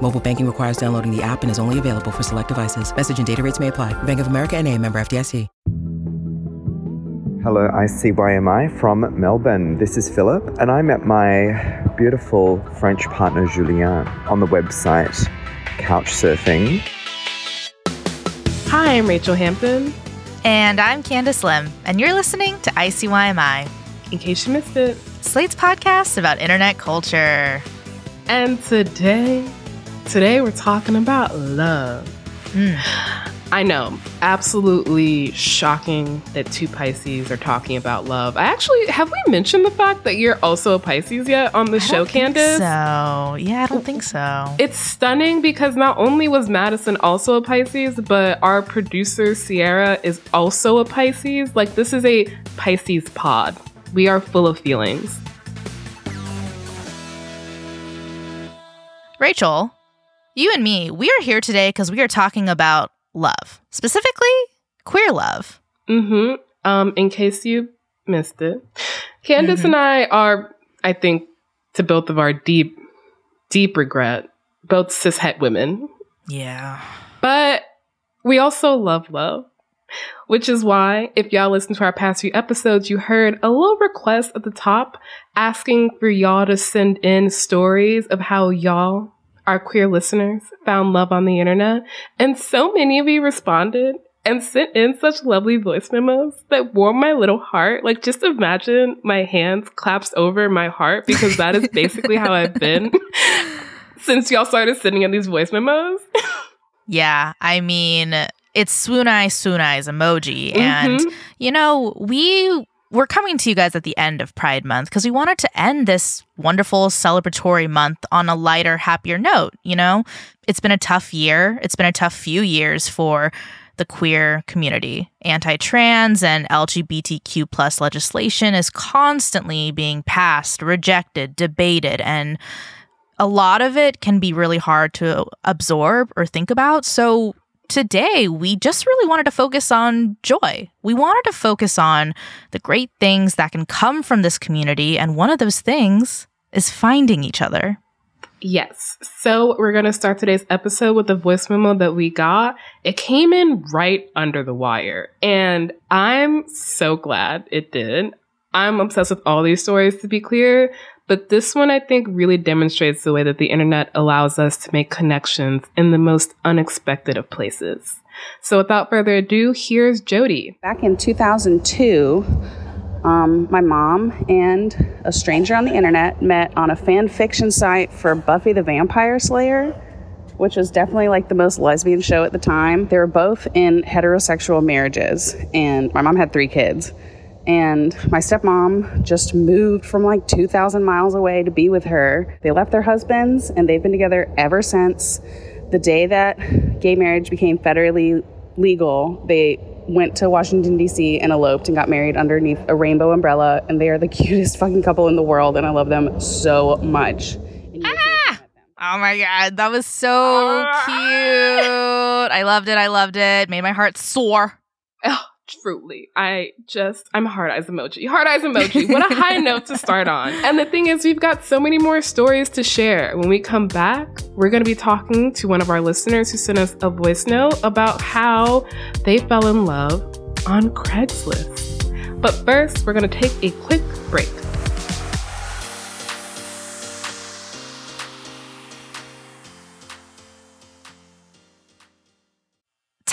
Mobile banking requires downloading the app and is only available for select devices. Message and data rates may apply. Bank of America and a member FDIC. Hello, ICYMI from Melbourne. This is Philip, and I met my beautiful French partner Julien on the website Couchsurfing. Hi, I'm Rachelle Hampton. And I'm Candice Lim, and you're listening to ICYMI. In case you missed it, Slate's podcast about internet culture. And today, today we're talking about love. Mm. I know, absolutely shocking that two Pisces are talking about love. I actually have we mentioned the fact that you're also a Pisces yet on the I show, Candice? So yeah, I don't think so. It's stunning because not only was Madison also a Pisces, but our producer Sierra is also a Pisces. Like this is a Pisces pod. We are full of feelings. Rachelle, you and me, we are here today because we are talking about love, specifically queer love. Mm-hmm. Um, in case you missed it, Candice mm-hmm. and I are, I think, to both of our deep, deep regret, both cishet women. Yeah. But we also love love. Which is why, if y'all listen to our past few episodes, you heard a little request at the top asking for y'all to send in stories of how y'all our queer listeners found love on the internet. And so many of you responded and sent in such lovely voice memos that warmed my little heart. Like, just imagine my hands claps over my heart because that is basically how I've been since y'all started sending in these voice memos. yeah, I mean, it's swoon eye, swoon eyes emoji. Mm-hmm. And, you know, we we're coming to you guys at the end of Pride Month because we wanted to end this wonderful celebratory month on a lighter, happier note. You know, it's been a tough year. It's been a tough few years for the queer community. Anti-trans and LGBTQ plus legislation is constantly being passed, rejected, debated, and a lot of it can be really hard to absorb or think about. So today we just really wanted to focus on joy. We wanted to focus on the great things that can come from this community. And one of those things is finding each other. Yes. So we're going to start today's episode with a voice memo that we got. It came in right under the wire. And I'm so glad it did. I'm obsessed with all these stories, to be clear, but this one, I think, really demonstrates the way that the internet allows us to make connections in the most unexpected of places. So without further ado, here's Jody. Back in 2002, um, my mom and a stranger on the internet met on a fan fiction site for Buffy the Vampire Slayer, which was definitely like the most lesbian show at the time. They were both in heterosexual marriages, and my mom had three kids. And my stepmom just moved from like 2,000 miles away to be with her. They left their husbands and they've been together ever since. The day that gay marriage became federally legal, they went to Washington, D.C. and eloped and got married underneath a rainbow umbrella. And they are the cutest fucking couple in the world. And I love them so much. Ah! Oh my God. That was so ah! cute. I loved it. I loved it. Made my heart soar. Oh, truly i just i'm hard eyes emoji hard eyes emoji. What a high note to start on. And the thing is we've got so many more stories to share. When we come back we're going to be talking to one of our listeners who sent us a voice note about how they fell in love on craigslist. But first we're going to take a quick break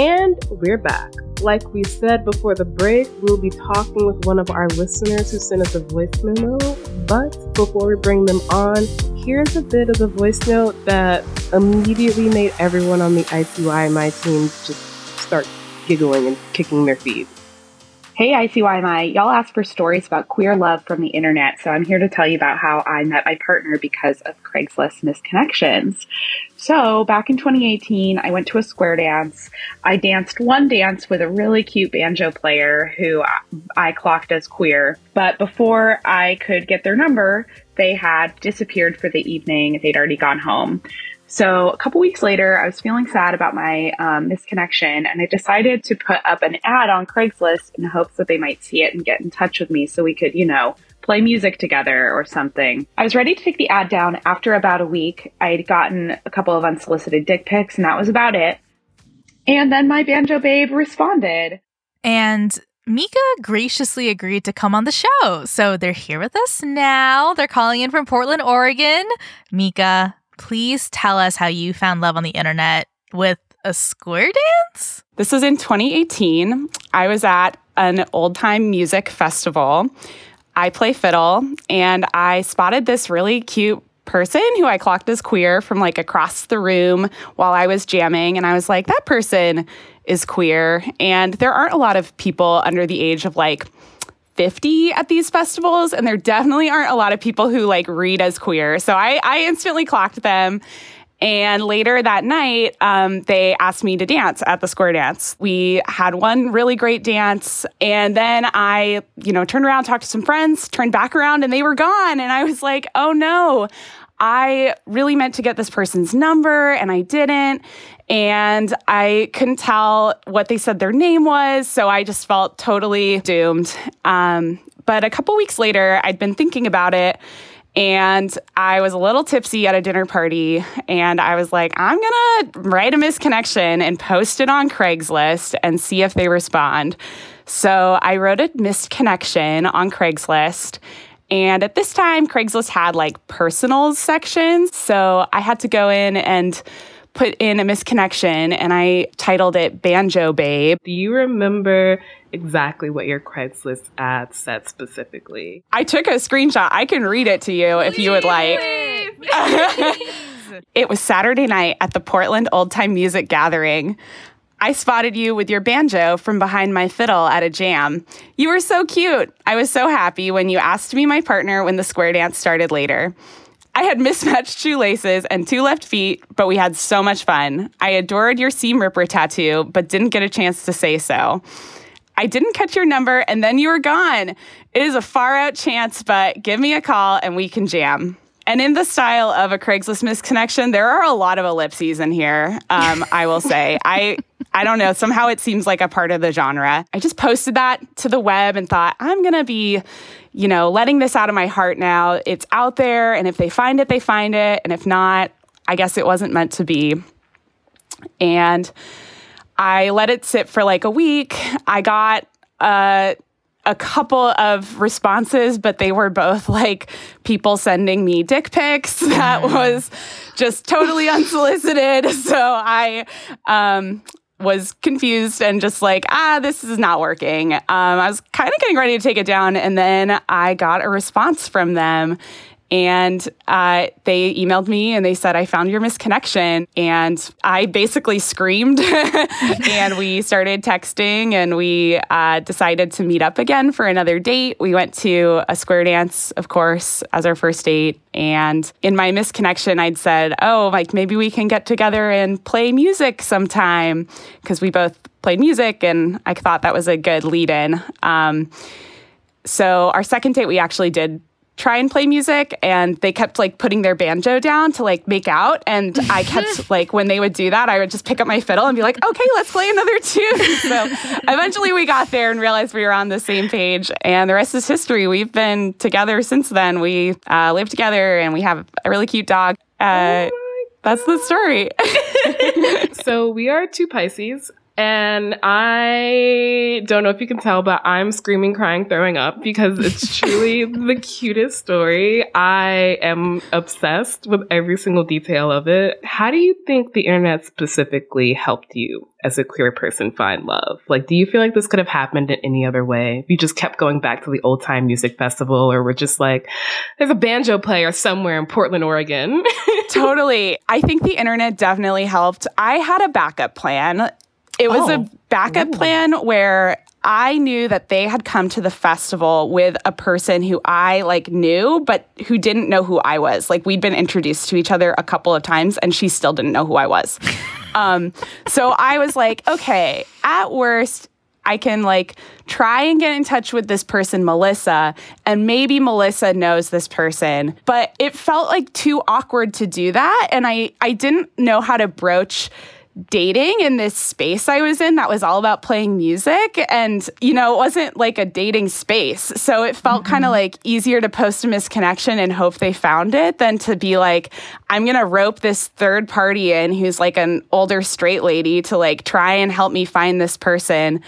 And we're back. Like we said before the break, we'll be talking with one of our listeners who sent us a voice memo. But before we bring them on, here's a bit of the voice note that immediately made everyone on the ICYMI team just start giggling and kicking their feet. Hey, ICYMI. Y'all asked for stories about queer love from the internet, so I'm here to tell you about how I met my partner because of Craigslist misconnections. So, back in 2018, I went to a square dance. I danced one dance with a really cute banjo player who I clocked as queer. But before I could get their number, they had disappeared for the evening. They'd already gone home. So a couple weeks later, I was feeling sad about my um, misconnection, and I decided to put up an ad on Craigslist in hopes that they might see it and get in touch with me so we could, you know, play music together or something. I was ready to take the ad down after about a week. I had gotten a couple of unsolicited dick pics, and that was about it. And then my banjo babe responded. And Mika graciously agreed to come on the show. So they're here with us now. They're calling in from Portland, Oregon. Mika, please tell us how you found love on the internet with a square dance? This was in 2018. I was at an old time music festival. I play fiddle and I spotted this really cute person who I clocked as queer from like across the room while I was jamming. And I was like, that person is queer. And there aren't a lot of people under the age of like 50 at these festivals, and there definitely aren't a lot of people who like read as queer. So I, I instantly clocked them. And later that night, um, they asked me to dance at the square dance. We had one really great dance. And then I, you know, turned around, talked to some friends, turned back around, and they were gone. And I was like, oh no, I really meant to get this person's number and I didn't. And I couldn't tell what they said their name was. So I just felt totally doomed. Um, but a couple weeks later, I'd been thinking about it. And I was a little tipsy at a dinner party, and I was like, I'm gonna write a misconnection and post it on Craigslist and see if they respond. So I wrote a misconnection on Craigslist, and at this time, Craigslist had like personals sections. So I had to go in and put in a misconnection and I titled it Banjo Babe. Do you remember exactly what your Craigslist ad said specifically? I took a screenshot. I can read it to you if you would like. it was Saturday night at the Portland Old Time Music Gathering. I spotted you with your banjo from behind my fiddle at a jam. You were so cute. I was so happy when you asked me my partner when the square dance started later. I had mismatched shoelaces and two left feet, but we had so much fun. I adored your seam ripper tattoo, but didn't get a chance to say so. I didn't catch your number and then you were gone. It is a far out chance, but give me a call and we can jam. And in the style of a Craigslist misconnection, there are a lot of ellipses in here. Um, I will say, I I don't know. Somehow it seems like a part of the genre. I just posted that to the web and thought I'm gonna be, you know, letting this out of my heart now. It's out there, and if they find it, they find it, and if not, I guess it wasn't meant to be. And I let it sit for like a week. I got a a couple of responses, but they were both like people sending me dick pics that mm. was just totally unsolicited. So I um, was confused and just like, ah, this is not working. Um, I was kind of getting ready to take it down, and then I got a response from them and uh, they emailed me and they said, I found your misconnection. And I basically screamed. and we started texting and we uh, decided to meet up again for another date. We went to a square dance, of course, as our first date. And in my misconnection, I'd said, Oh, like maybe we can get together and play music sometime because we both played music. And I thought that was a good lead in. Um, so our second date, we actually did try and play music and they kept like putting their banjo down to like make out and I kept like when they would do that I would just pick up my fiddle and be like okay let's play another tune. So eventually we got there and realized we were on the same page and the rest is history. We've been together since then. We uh, live together and we have a really cute dog. Uh, oh that's the story. So we are two Pisces and I don't know if you can tell, but I'm screaming, crying, throwing up because it's truly the cutest story. I am obsessed with every single detail of it. How do you think the internet specifically helped you as a queer person find love? Like, do you feel like this could have happened in any other way? If you just kept going back to the old time music festival, or we're just like, there's a banjo player somewhere in Portland, Oregon. totally. I think the internet definitely helped. I had a backup plan it was oh. a backup Ooh. plan where I knew that they had come to the festival with a person who I like knew, but who didn't know who I was. Like we'd been introduced to each other a couple of times, and she still didn't know who I was. um, so I was like, okay, at worst, I can like try and get in touch with this person, Melissa, and maybe Melissa knows this person. But it felt like too awkward to do that, and I I didn't know how to broach dating in this space I was in that was all about playing music. And, you know, it wasn't like a dating space. So it felt mm-hmm. kind of like easier to post a misconnection and hope they found it than to be like, I'm going to rope this third party in who's like an older straight lady to like try and help me find this person.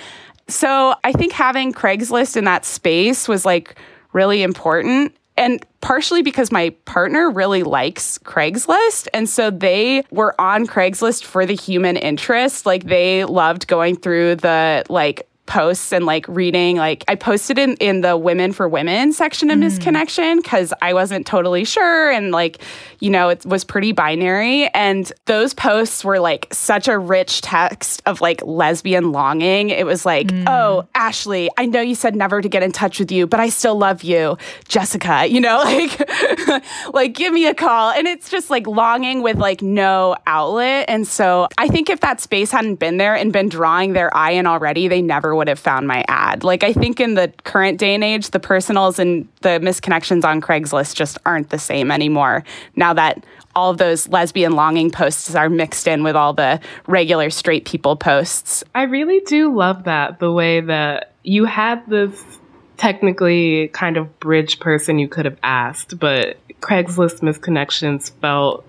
So I think having Craigslist in that space was like really important and partially because my partner really likes Craigslist. And so they were on Craigslist for the human interest. Like they loved going through the like posts and like reading like I posted in in the women for women section of mm. Misconnection cuz I wasn't totally sure and like you know it was pretty binary. And those posts were like such a rich text of like lesbian longing. It was like mm. oh Ashley I know you said never to get in touch with you but I still love you. Jessica you know like like give me a call. And it's just like longing with like no outlet. And so I think if that space hadn't been there and been drawing their eye in already they never would would have found my ad. Like, I think in the current day and age, the personals and the misconnections on Craigslist just aren't the same anymore. Now that all of those lesbian longing posts are mixed in with all the regular straight people posts. I really do love that, the way that you had this technically kind of bridge person you could have asked, but Craigslist misconnections felt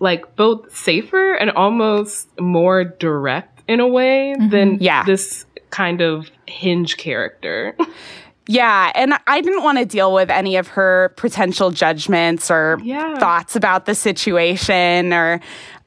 like both safer and almost more direct in a way mm-hmm. than yeah. this kind of hinge character. Yeah, and I didn't want to deal with any of her potential judgments or yeah. thoughts about the situation or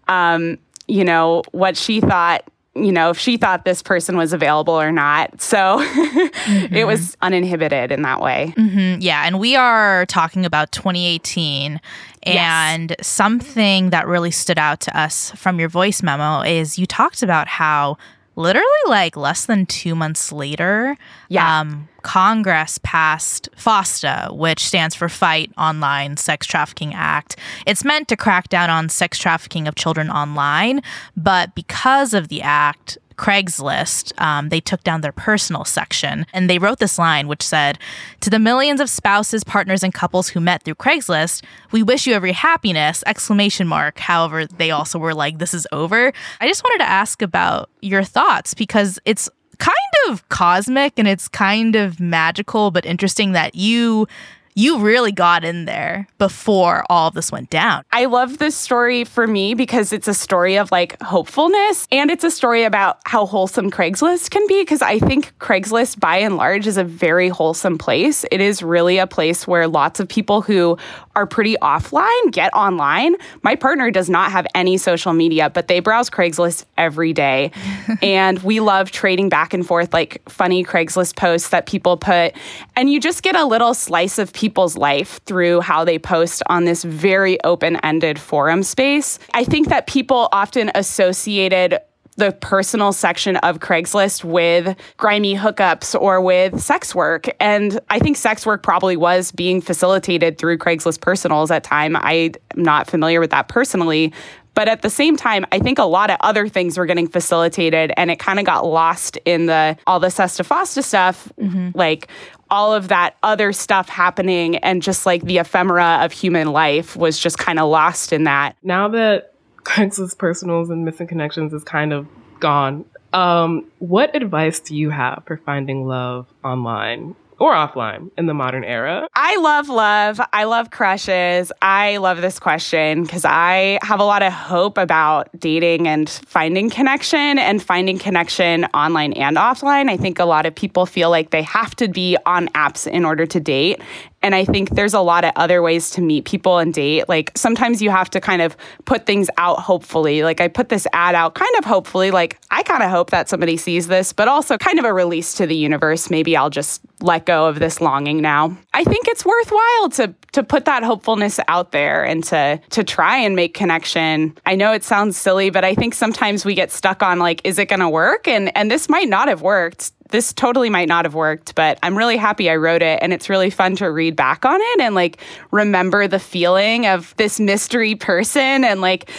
um, you know, what she thought you know, if she thought this person was available or not. So mm-hmm. it was uninhibited in that way. Mm-hmm. Yeah. And we are talking about 2018. And yes. something that really stood out to us from your voice memo is you talked about how literally like less than two months later, yeah. Um, Congress passed FOSTA, which stands for Fight Online Sex Trafficking Act. It's meant to crack down on sex trafficking of children online, but because of the act, Craigslist, um, they took down their personal section and they wrote this line which said, To the millions of spouses, partners, and couples who met through Craigslist, we wish you every happiness! Exclamation mark. However, they also were like, This is over. I just wanted to ask about your thoughts because it's kind of cosmic and it's kind of magical, but interesting that you you really got in there before all of this went down. I love this story for me because it's a story of like hopefulness and it's a story about how wholesome Craigslist can be because I think Craigslist by and large is a very wholesome place. It is really a place where lots of people who are pretty offline get online. My partner does not have any social media, but they browse Craigslist every day. and we love trading back and forth like funny Craigslist posts that people put and you just get a little slice of people's life through how they post on this very open ended forum space. I think that people often associated the personal section of Craigslist with grimy hookups or with sex work. And I think sex work probably was being facilitated through Craigslist personals at time. I'm not familiar with that personally, but at the same time, I think a lot of other things were getting facilitated and it kind of got lost in the all the Sesta Fosta stuff, mm-hmm. like all of that other stuff happening and just like the ephemera of human life was just kind of lost in that. Now that Craigslist personals and missing connections is kind of gone, um, what advice do you have for finding love online or offline in the modern era? I love love. I love crushes. I love this question because I have a lot of hope about dating and finding connection and finding connection online and offline. I think a lot of people feel like they have to be on apps in order to date. And I think there's a lot of other ways to meet people and date. Like sometimes you have to kind of put things out hopefully. Like I put this ad out kind of hopefully, like I kind of hope that somebody sees this, but also kind of a release to the universe. Maybe I'll just let go of this longing now. I think it's worthwhile to to put that hopefulness out there and to to try and make connection. I know it sounds silly, but I think sometimes we get stuck on like is it going to work? And and this might not have worked this totally might not have worked, but I'm really happy I wrote it. And it's really fun to read back on it and like remember the feeling of this mystery person and like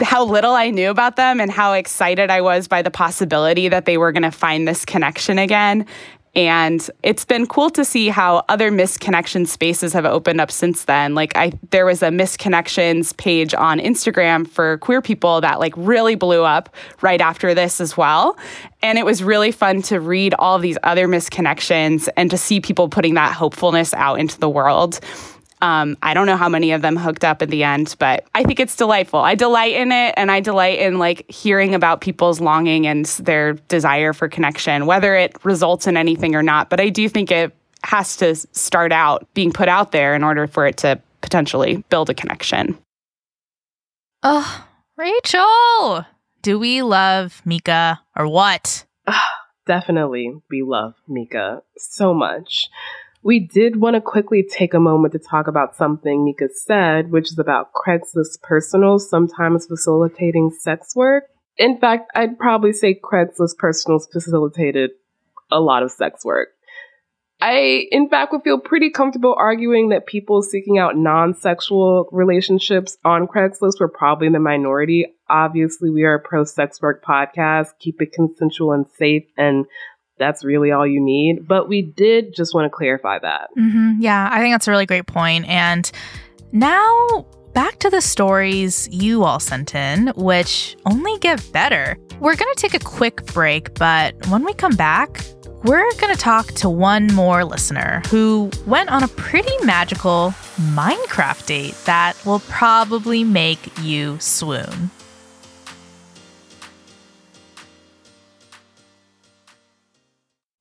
how little I knew about them and how excited I was by the possibility that they were going to find this connection again. And it's been cool to see how other misconnection spaces have opened up since then. Like I there was a misconnections page on Instagram for queer people that like really blew up right after this as well. And it was really fun to read all these other misconnections and to see people putting that hopefulness out into the world. Um, I don't know how many of them hooked up at the end, but I think it's delightful. I delight in it, and I delight in like hearing about people's longing and their desire for connection, whether it results in anything or not. But I do think it has to start out being put out there in order for it to potentially build a connection. Oh, Rachelle, do we love Mika or what? Definitely, we love Mika so much. We did want to quickly take a moment to talk about something Mika said, which is about Craigslist personals sometimes facilitating sex work. In fact, I'd probably say Craigslist personals facilitated a lot of sex work. I, in fact, would feel pretty comfortable arguing that people seeking out non sexual relationships on Craigslist were probably the minority. Obviously, we are a pro sex work podcast, keep it consensual and safe, and that's really all you need. But we did just want to clarify that. Mm-hmm. Yeah, I think that's a really great point. And now back to the stories you all sent in, which only get better. We're going to take a quick break, but when we come back, we're going to talk to one more listener who went on a pretty magical Minecraft date that will probably make you swoon.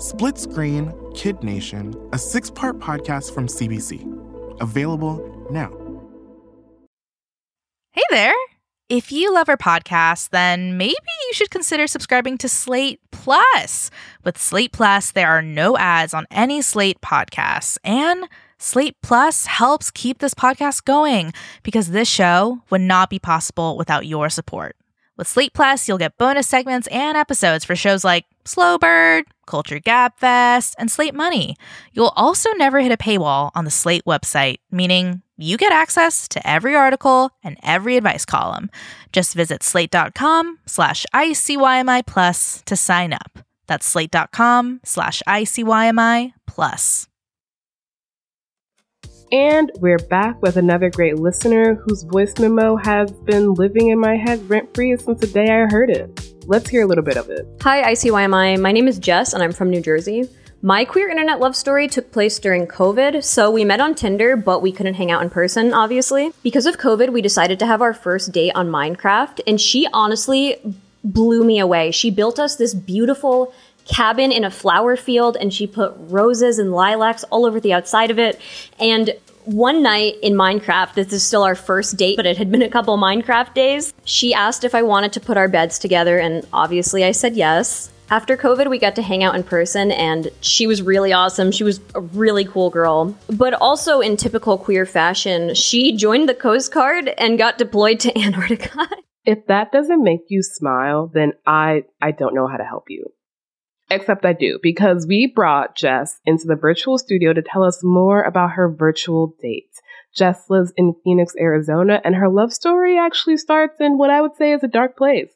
Split Screen Kid Nation, a six part podcast from CBC. Available now. Hey there. If you love our podcast, then maybe you should consider subscribing to Slate Plus. With Slate Plus, there are no ads on any Slate podcasts, and Slate Plus helps keep this podcast going because this show would not be possible without your support. With Slate Plus, you'll get bonus segments and episodes for shows like Slow Burn, Culture Gab Fest, and Slate Money. You'll also never hit a paywall on the Slate website, meaning you get access to every article and every advice column. Just visit slate.com slash ICYMI plus to sign up. That's slate.com slash ICYMI plus. And we're back with another great listener whose voice memo has been living in my head rent free since the day I heard it. Let's hear a little bit of it. Hi, ICYMI. My name is Jess, and I'm from New Jersey. My queer internet love story took place during COVID, so we met on Tinder, but we couldn't hang out in person, obviously. Because of COVID, we decided to have our first date on Minecraft, and she honestly blew me away. She built us this beautiful cabin in a flower field and she put roses and lilacs all over the outside of it. And one night in Minecraft, this is still our first date, but it had been a couple Minecraft days, she asked if I wanted to put our beds together, and obviously I said yes. After COVID, we got to hang out in person, and she was really awesome. She was a really cool girl. But also, in typical queer fashion, she joined the Coast Guard and got deployed to Antarctica. If that doesn't make you smile, then I I don't know how to help you. Except I do, because we brought Jess into the virtual studio to tell us more about her virtual date. Jess lives in Phoenix, Arizona, and her love story actually starts in what I would say is a dark place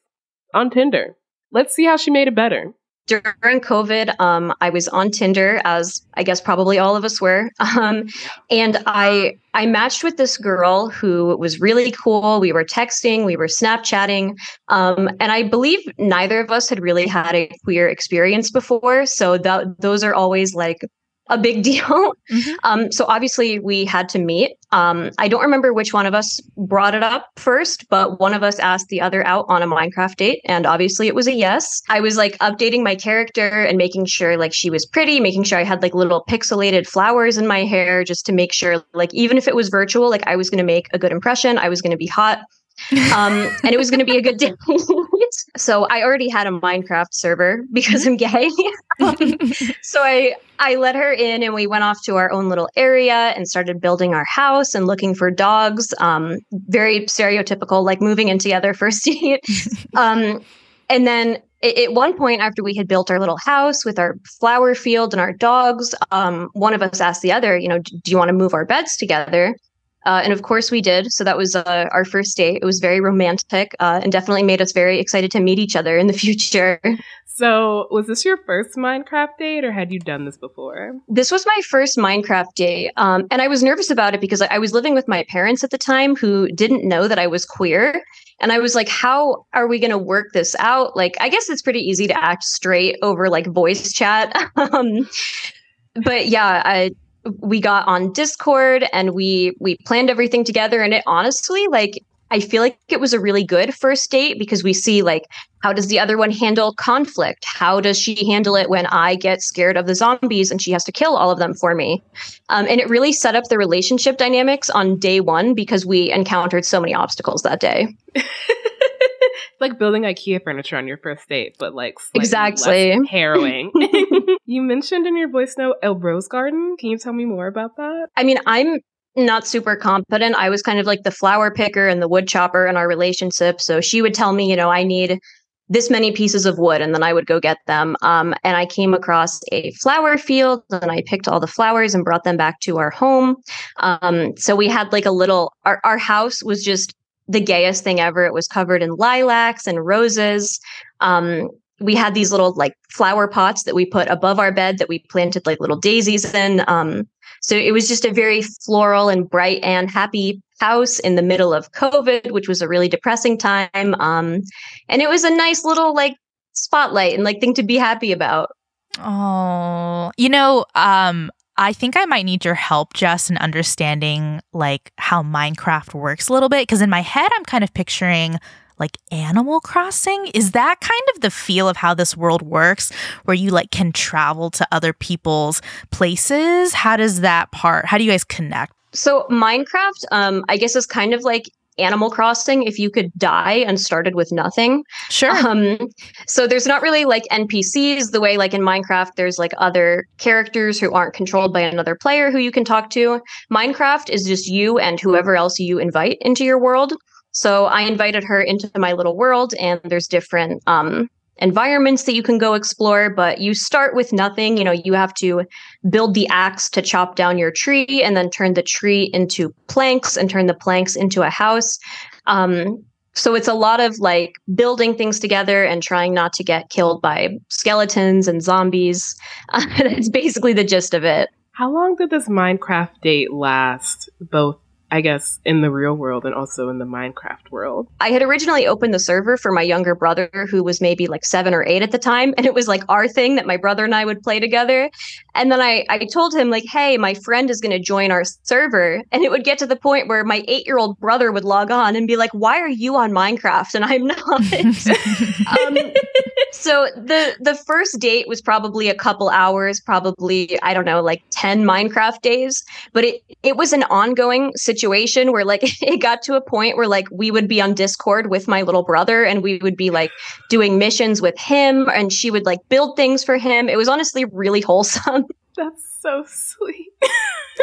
on Tinder. Let's see how she made it better during COVID, um, I was on Tinder, as I guess probably all of us were, um, and I I matched with this girl who was really cool. We were texting, we were Snapchatting, um, and I believe neither of us had really had a queer experience before. So that those are always like a big deal. Mm-hmm. Um, so obviously we had to meet. Um, I don't remember which one of us brought it up first, but one of us asked the other out on a Minecraft date, and obviously it was a yes. I was like updating my character and making sure like she was pretty, making sure I had like little pixelated flowers in my hair, just to make sure like even if it was virtual, like I was going to make a good impression. I was going to be hot um, and it was going to be a good date. so I already had a Minecraft server because I'm gay. um, so I I let her in, and we went off to our own little area and started building our house and looking for dogs. Um, very stereotypical, like moving in together first date. um, and then at one point after we had built our little house with our flower field and our dogs um, one of us asked the other you know do you want to move our beds together uh, and of course we did. So that was uh, our first date. It was very romantic uh, and definitely made us very excited to meet each other in the future. So, was this your first Minecraft date or had you done this before? This was my first Minecraft date. Um, and I was nervous about it because I was living with my parents at the time who didn't know that I was queer. And I was like, how are we going to work this out? Like, I guess it's pretty easy to act straight over like voice chat. um, but yeah, I, we got on Discord and we we planned everything together and it honestly like I feel like it was a really good first date because we see like how does the other one handle conflict? How does she handle it when I get scared of the zombies and she has to kill all of them for me? Um, and it really set up the relationship dynamics on day one because we encountered so many obstacles that day. like building IKEA furniture on your first date, but like exactly harrowing. you mentioned in your voice note a rose garden. Can you tell me more about that? I mean, I'm not super competent. I was kind of like the flower picker and the wood chopper in our relationship. So she would tell me, you know, I need this many pieces of wood and then I would go get them. Um, and I came across a flower field and I picked all the flowers and brought them back to our home. Um, so we had like a little, our, our house was just the gayest thing ever. It was covered in lilacs and roses. Um, we had these little like flower pots that we put above our bed that we planted like little daisies in. Um, so it was just a very floral and bright and happy house in the middle of COVID, which was a really depressing time. Um, and it was a nice little like spotlight and like thing to be happy about. Oh, you know, um, I think I might need your help, Jess, in understanding like how Minecraft works a little bit. Because in my head, I'm kind of picturing like Animal Crossing. Is that kind of the feel of how this world works, where you like can travel to other people's places? How does that part? How do you guys connect? So Minecraft, um, I guess, is kind of like Animal Crossing if you could die and started with nothing. Sure. Um, so there's not really like NPCs the way like in Minecraft there's like other characters who aren't controlled by another player who you can talk to. Minecraft is just you and whoever else you invite into your world. So I invited her into my little world, and there's different um, environments that you can go explore, but you start with nothing. You know, you have to build the axe to chop down your tree and then turn the tree into planks and turn the planks into a house. Um, so it's a lot of like building things together and trying not to get killed by skeletons and zombies. That's basically the gist of it. How long did this Minecraft date last, both I guess, in the real world and also in the Minecraft world. I had originally opened the server for my younger brother, who was maybe like seven or eight at the time. And it was like our thing that my brother and I would play together. And then I, I told him, like, hey, my friend is going to join our server. And it would get to the point where my eight year old brother would log on and be like, why are you on Minecraft? And I'm not. um, so the the first date was probably a couple hours, probably, I don't know, like 10 Minecraft days. But it, it was an ongoing situation situation where like it got to a point where like we would be on Discord with my little brother and we would be like doing missions with him and she would like build things for him. It was honestly really wholesome. That's so sweet.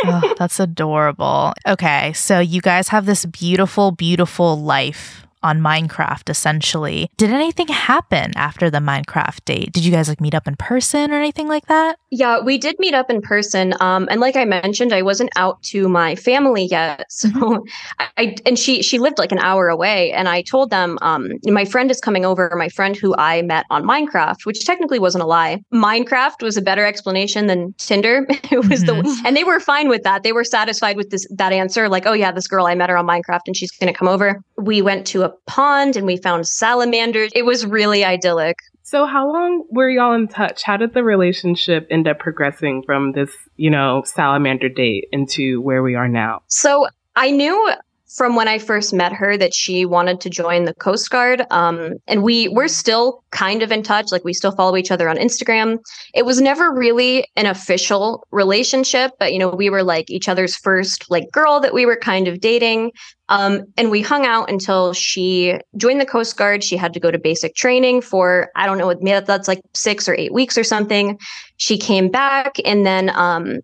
oh, that's adorable. Okay, so you guys have this beautiful, beautiful life on Minecraft essentially. Did anything happen after the Minecraft date? Did you guys like meet up in person or anything like that? Yeah, we did meet up in person. Um, and like I mentioned, I wasn't out to my family yet. So mm-hmm. I, and she she lived like an hour away. And I told them, um, my friend is coming over, my friend who I met on Minecraft, which technically wasn't a lie. Minecraft was a better explanation than Tinder. it was mm-hmm. the and they were fine with that. They were satisfied with this that answer, like, oh yeah, this girl I met her on Minecraft and she's gonna come over. We went to a pond and we found salamanders. It was really idyllic. So, how long were y'all in touch? How did the relationship end up progressing from this, you know, salamander date into where we are now? So, I knew from when I first met her that she wanted to join the Coast Guard. Um, and we we're still kind of in touch. Like we still follow each other on Instagram. It was never really an official relationship, but you know, we were like each other's first like girl that we were kind of dating. Um, and we hung out until she joined the Coast Guard. She had to go to basic training for, I don't know, that's like six or eight weeks or something. She came back and then um,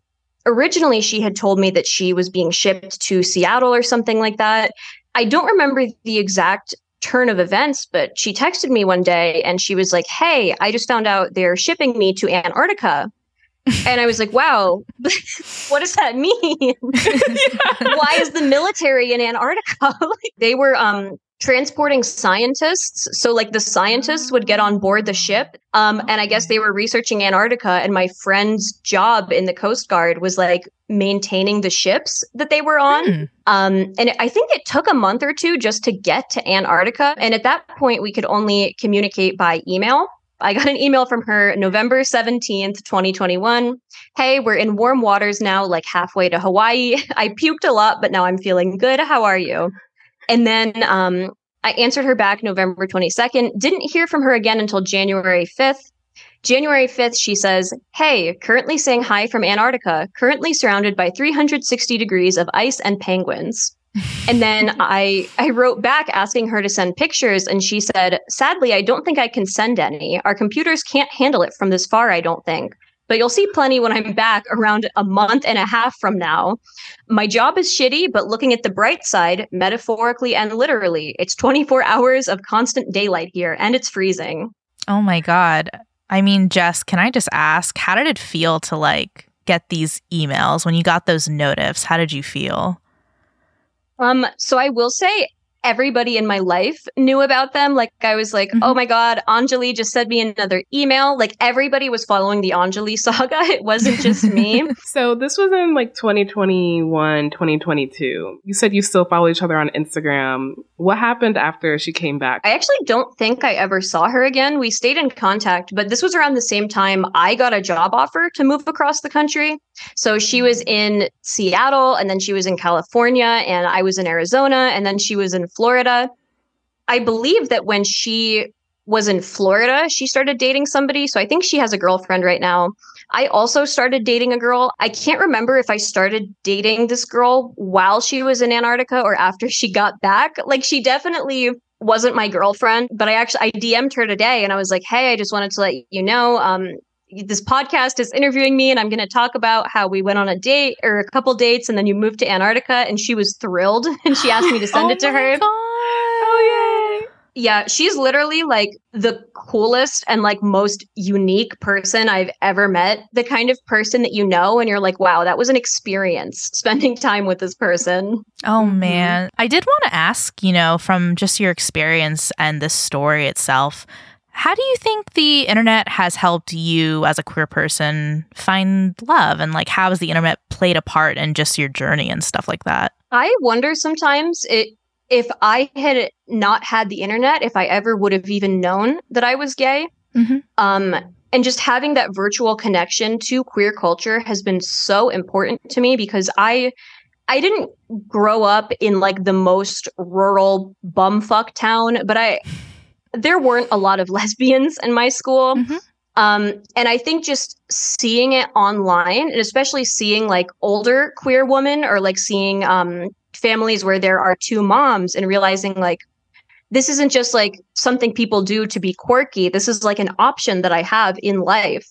originally she had told me that she was being shipped to Seattle or something like that. I don't remember the exact turn of events, but she texted me one day and she was like, Hey, I just found out they're shipping me to Antarctica. and I was like, wow, what does that mean? Why is the military in Antarctica? they were um, transporting scientists. So, like, the scientists would get on board the ship. Um, and I guess they were researching Antarctica. And my friend's job in the Coast Guard was like maintaining the ships that they were on. Hmm. Um, and I think it took a month or two just to get to Antarctica. And at that point, we could only communicate by email. I got an email from her November 17th, 2021. Hey, we're in warm waters now, like halfway to Hawaii. I puked a lot, but now I'm feeling good. How are you? And then um, I answered her back November 22nd. Didn't hear from her again until January 5th. January 5th, she says, Hey, currently saying hi from Antarctica, currently surrounded by 360 degrees of ice and penguins. and then I I wrote back asking her to send pictures and she said, "Sadly, I don't think I can send any. Our computers can't handle it from this far, I don't think but you'll see plenty when I'm back around a month and a half from now. My job is shitty, but looking at the bright side, metaphorically and literally, it's 24 hours of constant daylight here and it's freezing. Oh my God. I mean, Jess, can I just ask, how did it feel to like get these emails when you got those notifs? How did you feel? Um, so I will say everybody in my life knew about them. Like I was like, mm-hmm. oh my God, Anjali just sent me another email. Like everybody was following the Anjali saga. It wasn't just me. so this was in like 2021, 2022. You said you still follow each other on Instagram. What happened after she came back? I actually don't think I ever saw her again. We stayed in contact, but this was around the same time I got a job offer to move across the country. So she was in Seattle and then she was in California and I was in Arizona and then she was in Florida. I believe that when she was in Florida, she started dating somebody. So I think she has a girlfriend right now. I also started dating a girl. I can't remember if I started dating this girl while she was in Antarctica or after she got back. Like she definitely wasn't my girlfriend, but I actually I DM'd her today and I was like, "Hey, I just wanted to let you know um this podcast is interviewing me and I'm going to talk about how we went on a date or a couple dates and then you moved to Antarctica. And she was thrilled and she asked me to send oh it to her. God. Oh, yay. Yeah, she's literally like the coolest and like most unique person I've ever met. The kind of person that you know and you're like, wow, that was an experience spending time with this person. Oh mm-hmm. man. I did want to ask, you know, from just your experience and this story itself, how do you think the internet has helped you as a queer person find love? And like, how has the internet played a part in just your journey and stuff like that? I wonder sometimes it if I had not had the internet, if I ever would have even known that I was gay. Mhm. Um, and just having that virtual connection to queer culture has been so important to me because I I didn't grow up in like the most rural bumfuck town, but I there weren't a lot of lesbians in my school. Um, and I think just seeing it online and especially seeing like older queer women or like seeing um, families where there are two moms and realizing like this isn't just like something people do to be quirky. This is like an option that I have in life.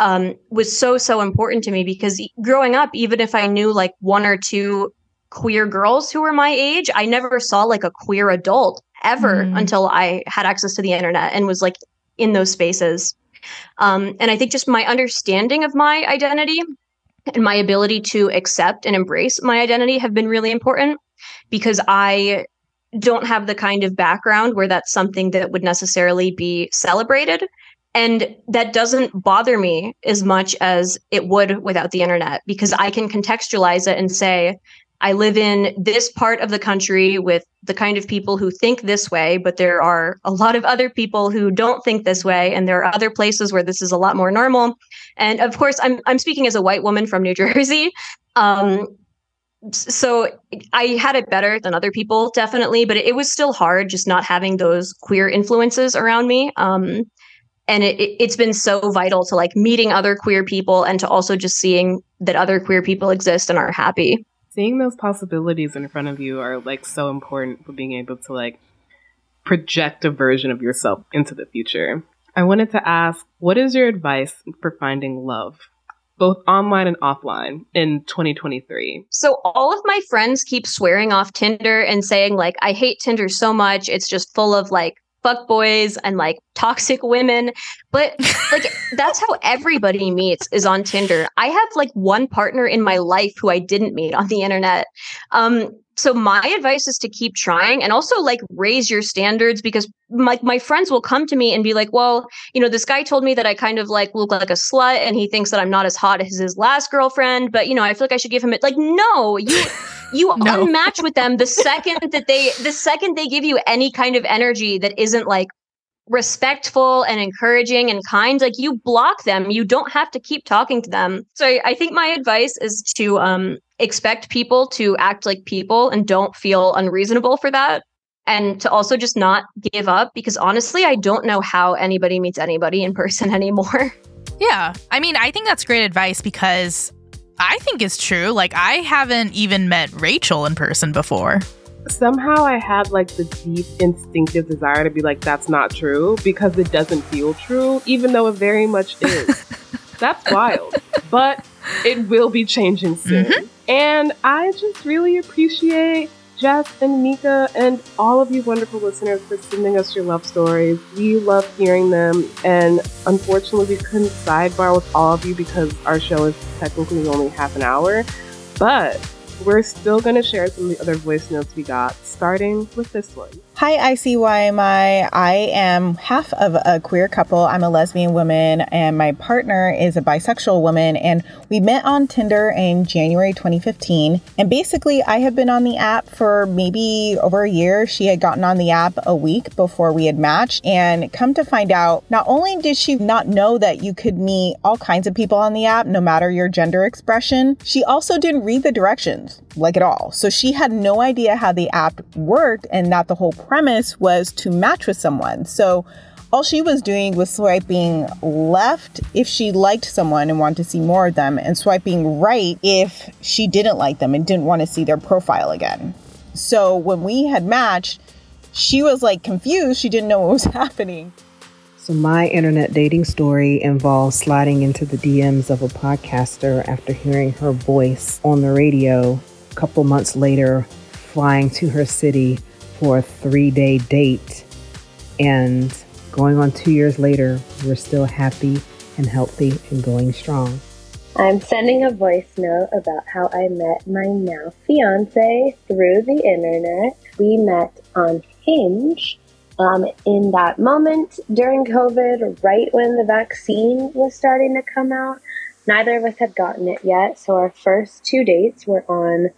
Um, was so so important to me because growing up, even if I knew like one or two queer girls who were my age, I never saw like a queer adult ever Mm. until I had access to the internet and was like in those spaces. Um, and I think just my understanding of my identity and my ability to accept and embrace my identity have been really important because I don't have the kind of background where that's something that would necessarily be celebrated. And that doesn't bother me as much as it would without the internet because I can contextualize it and say, I live in this part of the country with the kind of people who think this way, but there are a lot of other people who don't think this way, and there are other places where this is a lot more normal. And of course, I'm I'm speaking as a white woman from New Jersey. Um, so I had it better than other people, definitely, but it was still hard just not having those queer influences around me. Um, and it, it's been so vital to like meeting other queer people and to also just seeing that other queer people exist and are happy. Seeing those possibilities in front of you are like so important for being able to like project a version of yourself into the future. I wanted to ask, what is your advice for finding love, both online and offline, in 2023? So all of my friends keep swearing off Tinder and saying like I hate Tinder so much. It's just full of like fuck boys and like toxic women. But like that's how everybody meets is on Tinder. I have like one partner in my life who I didn't meet on the internet. Um so my advice is to keep trying and also like raise your standards because my my friends will come to me and be like, "Well, you know, this guy told me that I kind of like look like a slut and he thinks that I'm not as hot as his last girlfriend, but you know, I feel like I should give him it." Like, no, you you unmatch with them the second that they the second they give you any kind of energy that isn't like respectful and encouraging and kind like you block them you don't have to keep talking to them so i, I think my advice is to um expect people to act like people and don't feel unreasonable for that and to also just not give up because honestly i don't know how anybody meets anybody in person anymore Yeah. I mean, I think that's great advice because I think it's true. Like, I haven't even met Rachelle in person before. Somehow I had like the deep instinctive desire to be like, that's not true because it doesn't feel true, even though it very much is. that's wild. But it will be changing soon. Mm-hmm. And I just really appreciate Jeff and Mika and all of you wonderful listeners for sending us your love stories. We love hearing them. And unfortunately, we couldn't sidebar with all of you because our show is technically only half an hour. But we're still going to share some of the other voice notes we got, starting with this one. Hi, ICYMI. I am half of a queer couple. I'm a lesbian woman, and my partner is a bisexual woman. And we met on Tinder in January 2015. And basically, I have been on the app for maybe over a year. She had gotten on the app a week before we had matched. And come to find out, not only did she not know that you could meet all kinds of people on the app, no matter your gender expression, she also didn't read the directions like at all. So she had no idea how the app worked and that the whole premise was to match with someone. So all she was doing was swiping left if she liked someone and wanted to see more of them, and swiping right if she didn't like them and didn't want to see their profile again. So when we had matched, she was like confused. She didn't know what was happening. So, my internet dating story involves sliding into the DMs of a podcaster after hearing her voice on the radio. A couple months later, flying to her city for a three day date. And going on two years later, we're still happy and healthy and going strong. I'm sending a voice note about how I met my now fiance through the internet. We met on Hinge um, in that moment during COVID, right when the vaccine was starting to come out, neither of us had gotten it yet. So our first two dates were on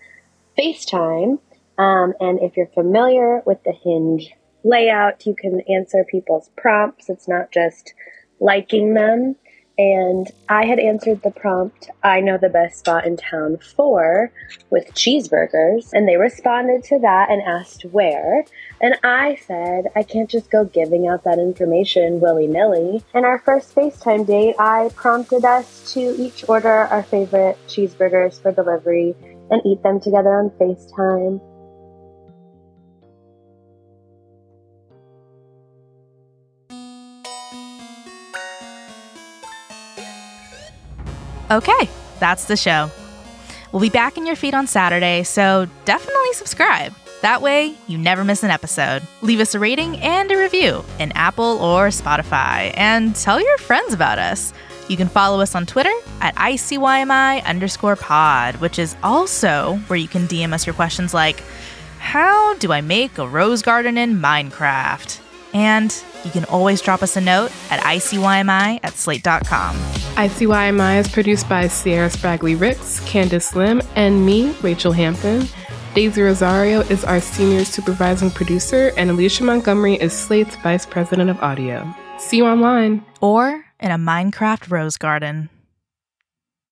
FaceTime. Um, and if you're familiar with the Hinge layout, you can answer people's prompts. It's not just liking them and I had answered the prompt, I know the best spot in town for, with cheeseburgers. And they responded to that and asked where. And I said, I can't just go giving out that information willy nilly. In our first FaceTime date, I prompted us to each order our favorite cheeseburgers for delivery and eat them together on FaceTime. Okay, that's the show. We'll be back in your feed on Saturday, so definitely subscribe. That way, you never miss an episode. Leave us a rating and a review in Apple or Spotify, and tell your friends about us. You can follow us on Twitter at ICYMI underscore pod, which is also where you can DM us your questions like, How do I make a rose garden in Minecraft? And you can always drop us a note at ICYMI at slate.com. ICYMI is produced by Sierra Spragley Ricks, Candice Lim, and me, Rachelle Hampton. Daisy Rosario is our senior supervising producer, and Alicia Montgomery is Slate's vice president of audio. See you online. Or in a Minecraft rose garden.